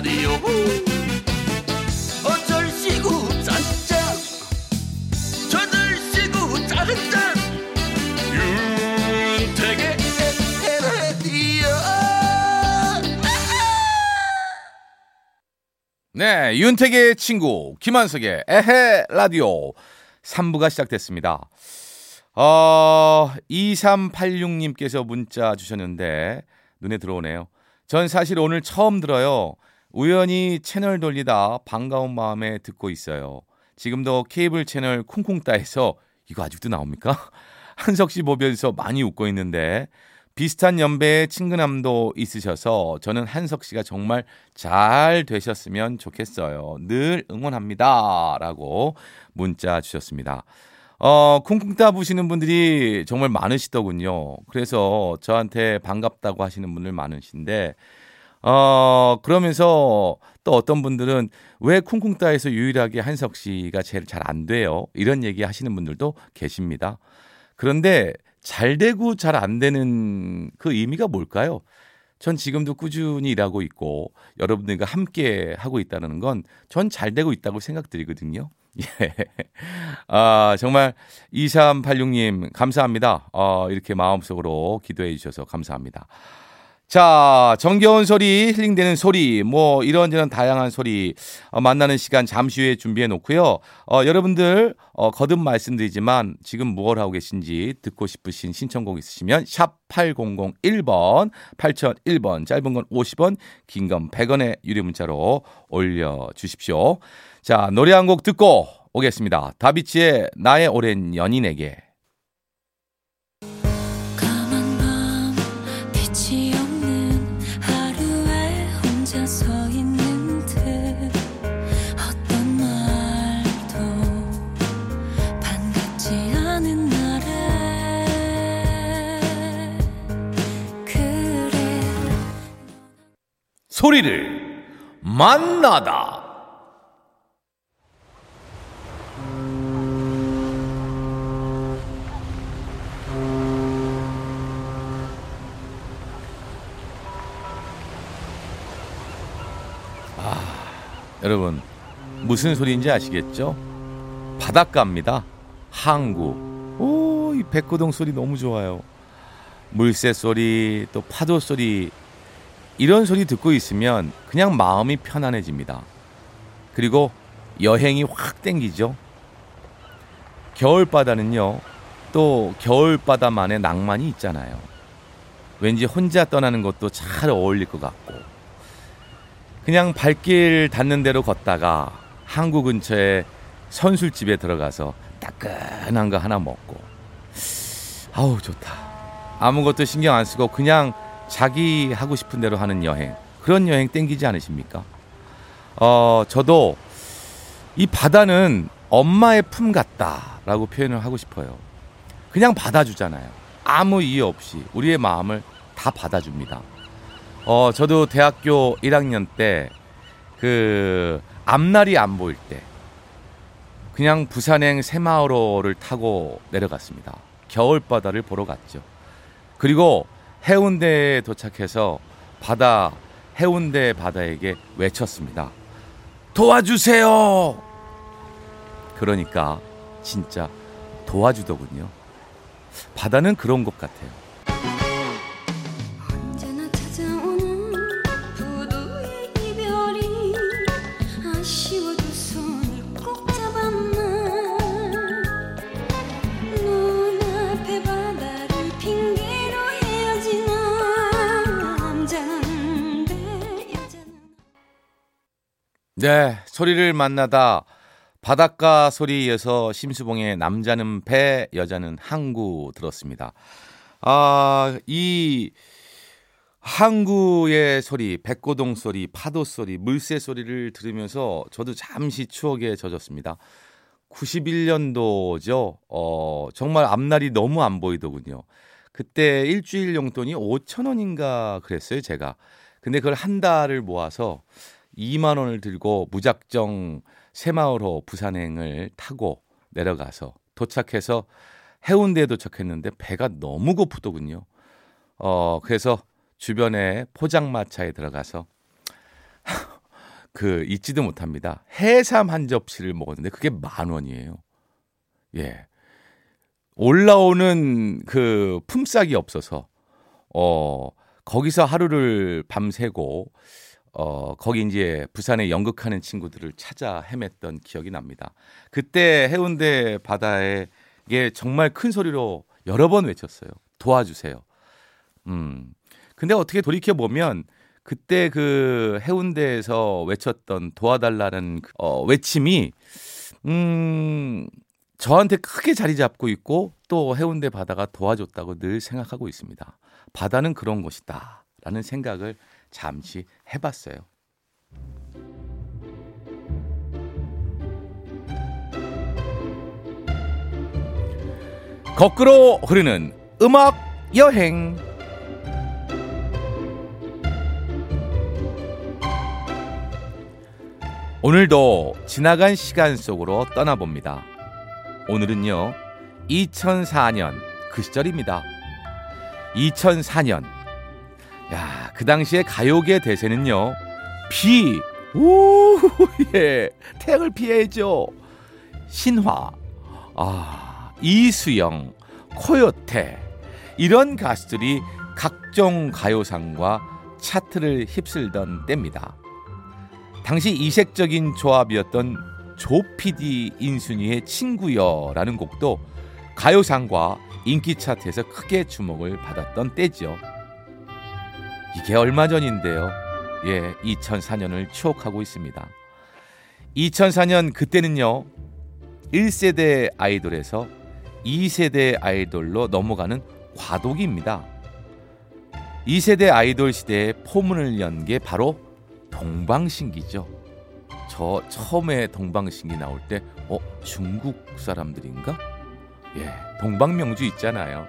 에헤라디오 어쩔 시구 짠짠 저들 시구 짠짠 윤택의 에헤라디오 네, 윤택의 친구 김한석의 에헤 라디오 3부가 시작됐습니다. 어, 2386님께서 문자 주셨는데 눈에 들어오네요. 전 사실 오늘 처음 들어요. 우연히 채널 돌리다 반가운 마음에 듣고 있어요. 지금도 케이블 채널 쿵쿵 따에서 이거 아직도 나옵니까? 한석 씨 보면서 많이 웃고 있는데 비슷한 연배의 친근함도 있으셔서 저는 한석 씨가 정말 잘 되셨으면 좋겠어요. 늘 응원합니다. 라고 문자 주셨습니다. 어, 쿵쿵 따 보시는 분들이 정말 많으시더군요. 그래서 저한테 반갑다고 하시는 분들 많으신데, 어, 그러면서 또 어떤 분들은 왜 쿵쿵 따에서 유일하게 한석 씨가 제일 잘 안 돼요? 이런 얘기 하시는 분들도 계십니다. 그런데 잘 되고 잘 안 되는 그 의미가 뭘까요? 전 지금도 꾸준히 일하고 있고 여러분들과 함께 하고 있다는 건 전 잘 되고 있다고 생각드리거든요. 예. 아, 정말 2386님 감사합니다. 어, 이렇게 마음속으로 기도해 주셔서 감사합니다. 자, 정겨운 소리, 힐링되는 소리, 뭐 이런저런 다양한 소리 어, 만나는 시간 잠시 후에 준비해 놓고요. 어, 여러분들 어, 거듭 말씀드리지만 지금 무엇 하고 계신지 듣고 싶으신 신청곡 있으시면 샵 8001번, 8001번 짧은 건 50원, 긴 건 100원의 유료 문자로 올려 주십시오. 자, 노래 한 곡 듣고 오겠습니다. 다비치의 나의 오랜 연인에게 소리를 만나다. 아, 여러분 무슨 소리인지 아시겠죠? 바닷가입니다. 항구. 오, 이 백고동 소리 너무 좋아요. 물새 소리, 또 파도 소리, 이런 소리 듣고 있으면 그냥 마음이 편안해집니다. 그리고 여행이 확 땡기죠. 겨울바다는요, 또 겨울바다만의 낭만이 있잖아요. 왠지 혼자 떠나는 것도 잘 어울릴 것 같고, 그냥 발길 닿는 대로 걷다가 항구 근처에 선술집에 들어가서 따끈한 거 하나 먹고, 아우, 좋다. 아무것도 신경 안 쓰고 그냥 자기 하고 싶은 대로 하는 여행 그런 여행 땡기지 않으십니까? 어 저도 이 바다는 엄마의 품 같다라고 표현을 하고 싶어요. 그냥 받아주잖아요. 아무 이유 없이 우리의 마음을 다 받아줍니다. 어 저도 대학교 1학년 때 그 앞날이 안 보일 때 그냥 부산행 새마을호를 타고 내려갔습니다. 겨울바다를 보러 갔죠. 그리고 해운대에 도착해서 바다 해운대 바다에게 외쳤습니다. 도와주세요. 그러니까 진짜 도와주더군요. 바다는 그런 것 같아요. 네, 소리를 만나다 바닷가 소리에 이어서 심수봉의 남자는 배, 여자는 항구 들었습니다. 아, 이 항구의 소리, 백고동 소리, 파도 소리, 물새 소리를 들으면서 저도 잠시 추억에 젖었습니다. 91년도죠. 어, 정말 앞날이 너무 안 보이더군요. 그때 일주일 용돈이 5천 원인가 그랬어요, 제가. 근데 그걸 한 달을 모아서 2만 원을 들고 무작정 새마을호 부산행을 타고 내려가서 도착해서 해운대에 도착했는데 배가 너무 고프더군요. 어, 그래서 주변에 포장마차에 들어가서 그 잊지도 못합니다. 해삼 한 접시를 먹었는데 그게 만 원이에요. 예. 올라오는 그 품삯이 없어서 어 거기서 하루를 밤새고 어 거기 이제 부산에 연극하는 친구들을 찾아 헤맸던 기억이 납니다. 그때 해운대 바다에 이게 정말 큰 소리로 여러 번 외쳤어요. 도와주세요. 음. 근데 어떻게 돌이켜 보면 그때 그 해운대에서 외쳤던 도와달라는 그, 어, 외침이 음 저한테 크게 자리 잡고 있고 또 해운대 바다가 도와줬다고 늘 생각하고 있습니다. 바다는 그런 곳이다. 라는 생각을 잠시 해봤어요. 거꾸로 흐르는 음악 여행. 오늘도 지나간 시간 속으로 떠나봅니다. 오늘은요, 2004년 그 시절입니다. 2004년. 야, 그 당시에 가요계 대세는요, 비, 오, 예, 태양을 피해야죠. 신화, 아, 이수영, 코요테, 이런 가수들이 각종 가요상과 차트를 휩쓸던 때입니다. 당시 이색적인 조합이었던 조피디 인순이의 친구여라는 곡도 가요상과 인기 차트에서 크게 주목을 받았던 때지요. 이게 얼마 전인데요. 예, 2004년을 추억하고 있습니다. 2004년 그때는요. 1세대 아이돌에서 2세대 아이돌로 넘어가는 과도기입니다. 2세대 아이돌 시대의 포문을 연 게 바로 동방신기죠. 저 처음에 동방신기 나올 때, 어, 중국 사람들인가? 예, 동방명주 있잖아요.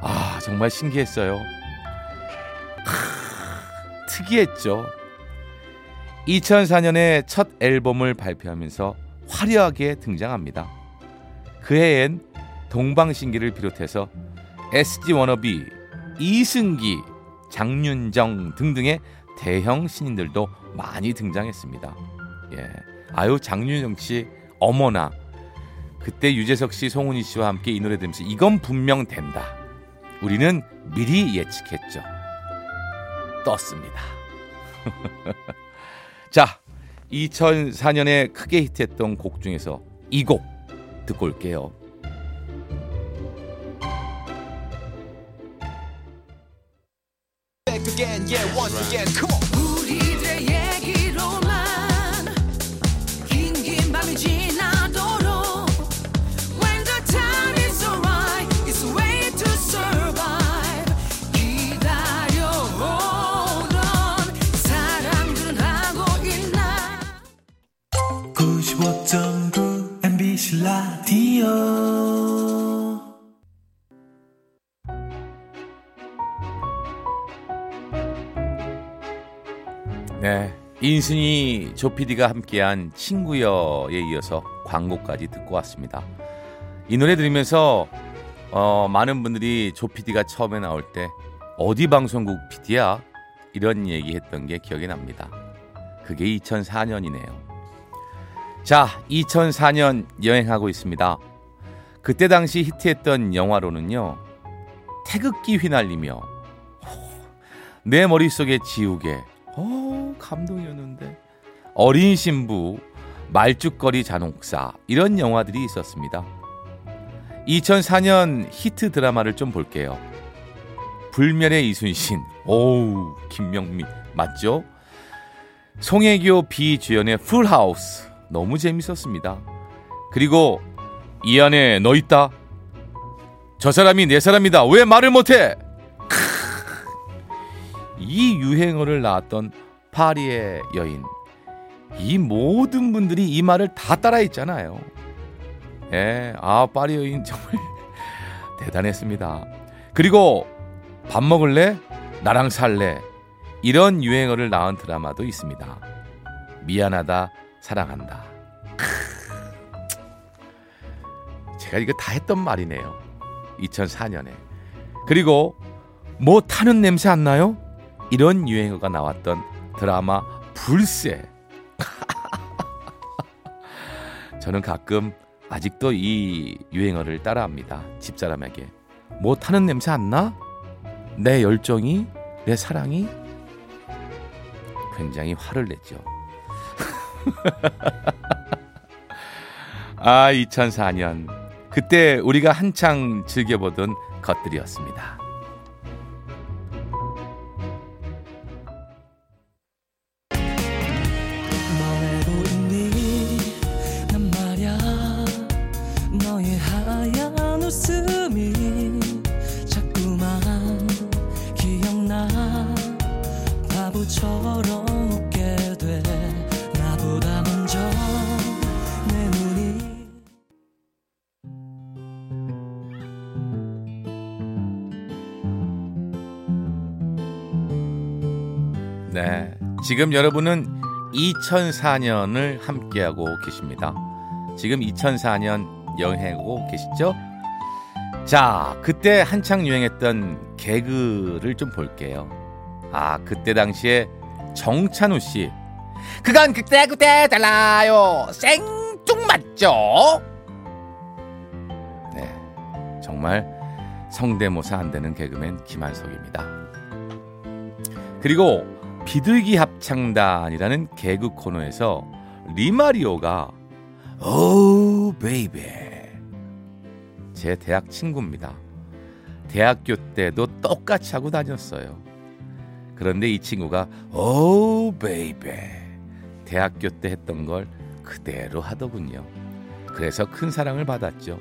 아, 정말 신기했어요. 크, 특이했죠. 2004년에 첫 앨범을 발표하면서 화려하게 등장합니다. 그 해엔 동방신기를 비롯해서 SG 워너비, 이승기, 장윤정 등등의 대형 신인들도 많이 등장했습니다. 예. 아유 장윤정 씨 어머나 그때 유재석 씨, 송은이 씨와 함께 이 노래 들으면서 이건 분명 된다. 우리는 미리 예측했죠. 떴습니다. 자, 2004년에 크게 히트했던 곡 중에서 이 곡 듣고 올게요. again, yeah, once again, come on. 네. 인순이 조피디가 함께한 친구여에 이어서 광고까지 듣고 왔습니다. 이 노래 들으면서 어, 많은 분들이 조피디가 처음에 나올 때 어디 방송국 PD야? 이런 얘기 했던 게 기억이 납니다. 그게 2004년이네요. 자, 2004년 여행하고 있습니다. 그때 당시 히트했던 영화로는요. 태극기 휘날리며 내 머릿속에 지우개 어, 감동이었는데. 어린 신부, 말죽거리 잔혹사 이런 영화들이 있었습니다. 2004년 히트 드라마를 좀 볼게요. 불멸의 이순신, 오우 김명미 맞죠? 송혜교 비 주연의 풀하우스 너무 재밌었습니다. 그리고 이 안에 너 있다. 저 사람이 내 사람이다. 왜 말을 못해? 이 유행어를 낳았던 파리의 여인. 이 모든 분들이 이 말을 다 따라했잖아요. 예, 아, 파리 여인 정말 대단했습니다. 그리고 밥 먹을래? 나랑 살래? 이런 유행어를 낳은 드라마도 있습니다. 미안하다, 사랑한다. 제가 이거 다 했던 말이네요. 2004년에. 그리고 뭐 타는 냄새 안 나요? 이런 유행어가 나왔던 드라마 불새. 저는 가끔 아직도 이 유행어를 따라합니다. 집사람에게. 뭐 타는 냄새 안 나? 내 열정이? 내 사랑이? 굉장히 화를 냈죠. 아, 2004년. 그때 우리가 한창 즐겨보던 것들이었습니다. 지금 여러분은 2004년을 함께하고 계십니다. 지금 2004년 여행하고 계시죠? 자, 그때 한창 유행했던 개그를 좀 볼게요. 아, 그때 당시에 정찬우 씨. 그건 그때 그때 달라요. 생뚱 맞죠? 네. 정말 성대모사 안 되는 개그맨 김한석입니다. 그리고 비둘기 합창단이라는 개그 코너에서 리마리오가 oh baby 제 대학 친구입니다. 대학교 때도 똑같이 하고 다녔어요. 그런데 이 친구가 oh baby 대학교 때 했던 걸 그대로 하더군요. 그래서 큰 사랑을 받았죠.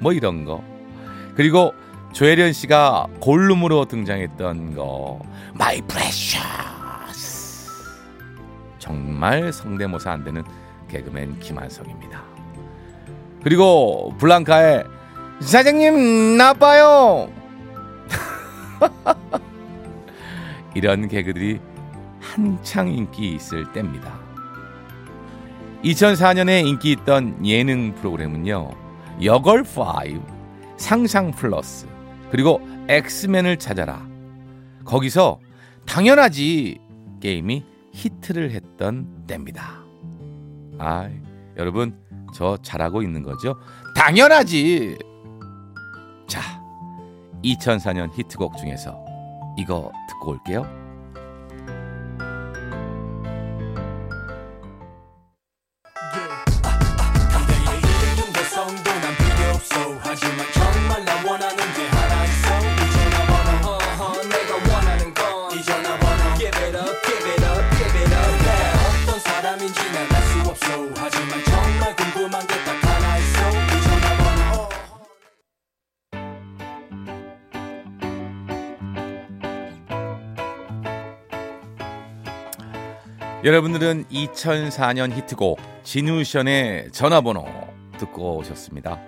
뭐 이런 거. 그리고 조혜련 씨가 골룸으로 등장했던 거 my precious 정말 성대모사 안 되는 개그맨 김한석입니다. 그리고 블랑카의 사장님 나빠요. 이런 개그들이 한창 인기 있을 때입니다. 2004년에 인기 있던 예능 프로그램은요. 여걸 5, 상상 플러스, 그리고 엑스맨을 찾아라. 거기서 당연하지 게임이 히트를 했던 때입니다. 아, 여러분 저 잘하고 있는 거죠? 당연하지. 자, 2004년 히트곡 중에서 이거 듣고 올게요. 여러분들은 2004년 히트곡 진우션의 전화번호 듣고 오셨습니다.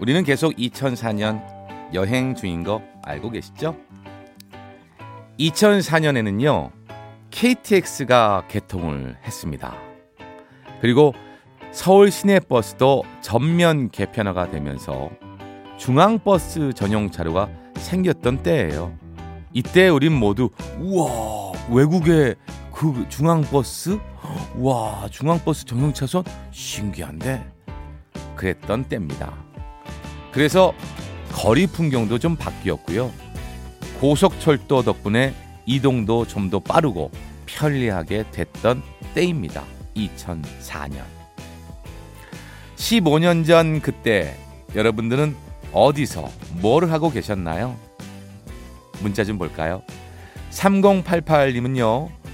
우리는 계속 2004년 여행 중인 거 알고 계시죠? 2004년에는요 KTX가 개통을 했습니다. 그리고 서울 시내버스도 전면 개편화가 되면서 중앙버스 전용 차로가 생겼던 때예요. 이때 우린 모두 우와 외국의 그 중앙버스 와 중앙버스 전용 차선 신기한데 그랬던 때입니다. 그래서 거리 풍경도 좀 바뀌었고요. 고속철도 덕분에 이동도 좀 더 빠르고 편리하게 됐던 때입니다. 2004년. 15년 전 그때 여러분들은 어디서 뭘 하고 계셨나요? 문자 좀 볼까요? 3088님은요.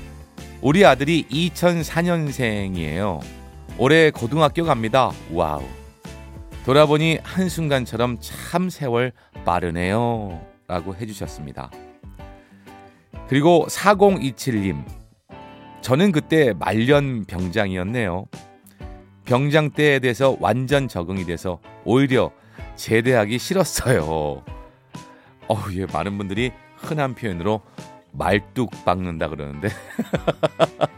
우리 아들이 2004년생이에요. 올해 고등학교 갑니다. 와우. 돌아보니 한순간처럼 참 세월 빠르네요. 라고 해주셨습니다. 그리고 4027님. 저는 그때 말년 병장이었네요. 병장 때에 대해서 완전 적응이 돼서 오히려 제대하기 싫었어요. 어우, 예, 많은 분들이 흔한 표현으로 말뚝 박는다 그러는데.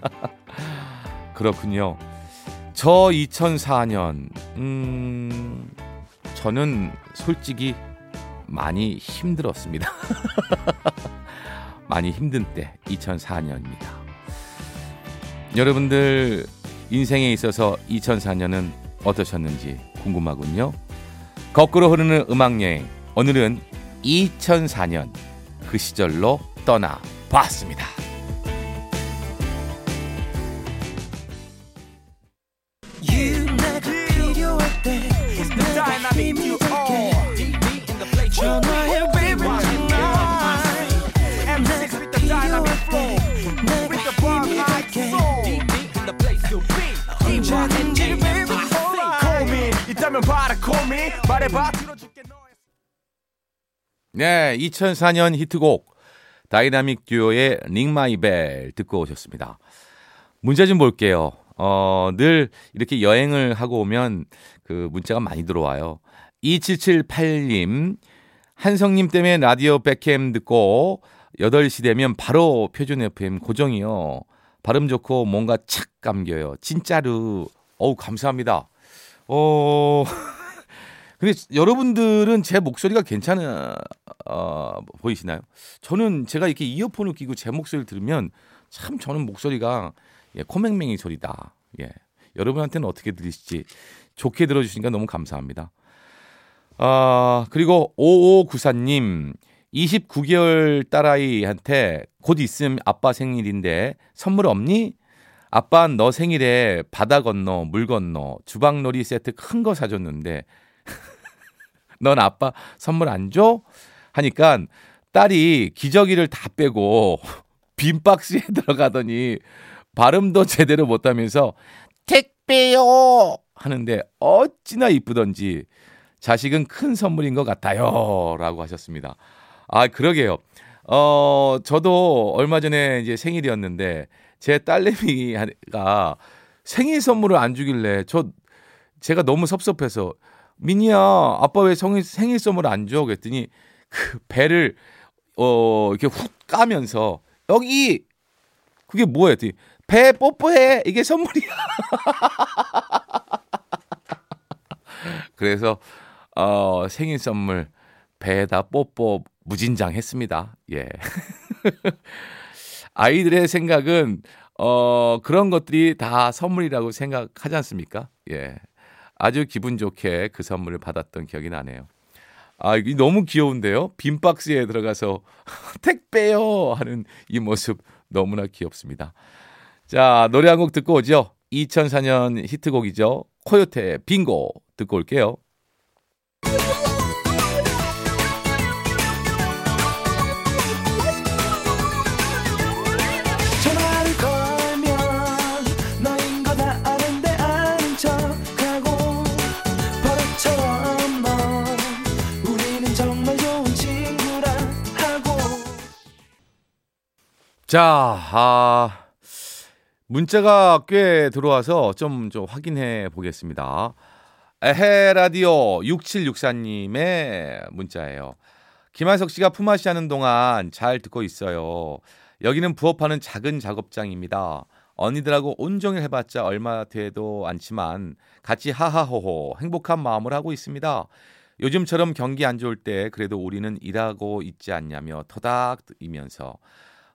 그렇군요. 저 2004년, 음, 저는 솔직히 많이 힘들었습니다. 많이 힘든 때 2004년입니다. 여러분들 인생에 있어서 2004년은 어떠셨는지 궁금하군요. 거꾸로 흐르는 음악 여행. 오늘은 2004년 그 시절로 떠나 봤습니다. 네, 2004년 히트곡 다이나믹 듀오의 Ring My Bell 듣고 오셨습니다. 문자 좀 볼게요. 어, 늘 이렇게 여행을 하고 오면 그 문자가 많이 들어와요. 2778님, 한성님 때문에 라디오 백캠 듣고 8시 되면 바로 표준 FM 고정이요. 발음 좋고 뭔가 착 감겨요. 진짜로. 어우, 감사합니다. 어, 근데 여러분들은 제 목소리가 괜찮아 어, 보이시나요? 저는 제가 이렇게 이어폰을 끼고 제 목소리를 들으면 참 저는 목소리가 예, 코맹맹이 소리다. 예. 여러분한테는 어떻게 들리실지 좋게 들어주시니까 너무 감사합니다. 아, 그리고 5594님, 29개월 딸아이한테 곧 있으면 아빠 생일인데 선물 없니? 아빠 너 생일에 바다 건너, 물 건너, 주방놀이 세트 큰 거 사줬는데 넌 아빠 선물 안 줘? 하니까 딸이 기저귀를 다 빼고 빈 박스에 들어가더니 발음도 제대로 못하면서 택배요 하는데 어찌나 이쁘던지 자식은 큰 선물인 것 같아요 라고 하셨습니다. 아 그러게요. 어 저도 얼마 전에 이제 생일이었는데 제 딸내미가 생일 선물을 안 주길래 저 제가 너무 섭섭해서 미니야 아빠 왜 생일, 생일 선물 안 줘? 그랬더니 그 배를 어 이렇게 훅 까면서 여기 그게 뭐야? 했더니 배 뽀뽀해 이게 선물이야. 그래서 어 생일 선물 배에다 뽀뽀 무진장 했습니다. 예. 아이들의 생각은 어 그런 것들이 다 선물이라고 생각하지 않습니까? 예. 아주 기분 좋게 그 선물을 받았던 기억이 나네요. 아, 이게 너무 귀여운데요? 빈 박스에 들어가서 택배요! 하는 이 모습 너무나 귀엽습니다. 자, 노래 한 곡 듣고 오죠? 2004년 히트곡이죠. 코요태 빙고 듣고 올게요. 자, 아, 문자가 꽤 들어와서 좀, 좀 확인해 보겠습니다. 에헤 라디오 6764님의 문자예요. 김한석 씨가 품앗이 하는 동안 잘 듣고 있어요. 여기는 부업하는 작은 작업장입니다. 언니들하고 온종일 해봤자 얼마 돼도 않지만 같이 하하호호 행복한 마음을 하고 있습니다. 요즘처럼 경기 안 좋을 때 그래도 우리는 일하고 있지 않냐며 터닥이면서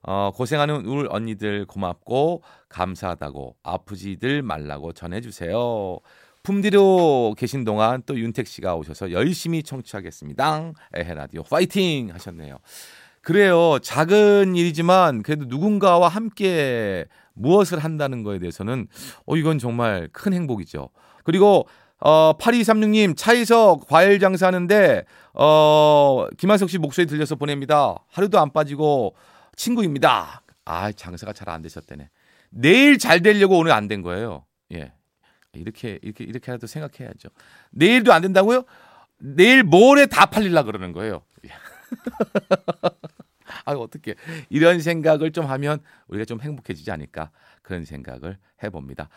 어, 고생하는 울 언니들 고맙고 감사하다고 아프지들 말라고 전해주세요. 품디로 계신 동안 또 윤택 씨가 오셔서 열심히 청취하겠습니다. 에헤 라디오 파이팅 하셨네요. 그래요. 작은 일이지만 그래도 누군가와 함께 무엇을 한다는 거에 대해서는 어 이건 정말 큰 행복이죠. 그리고 어 8236님 차에서 과일 장사하는데 어 김한석 씨 목소리 들려서 보냅니다. 하루도 안 빠지고 친구입니다. 아 장사가 잘 안 되셨대네. 내일 잘 되려고 오늘 안 된 거예요. 예. 이렇게 이렇게 이렇게라도 생각해야죠. 내일도 안 된다고요? 내일 모레 다 팔릴라 그러는 거예요. 아 어떻게 이런 생각을 좀 하면 우리가 좀 행복해지지 않을까 그런 생각을 해봅니다.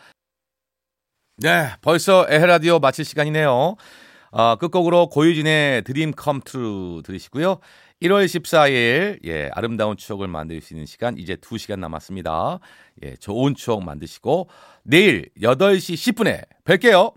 네, 벌써 에헤라디오 마칠 시간이네요. 어, 끝곡으로 고유진의 Dream Come True 들으시고요. 1월 14일 예, 아름다운 추억을 만들 수 있는 시간 이제 2시간 남았습니다. 예, 좋은 추억 만드시고 내일 8시 10분에 뵐게요.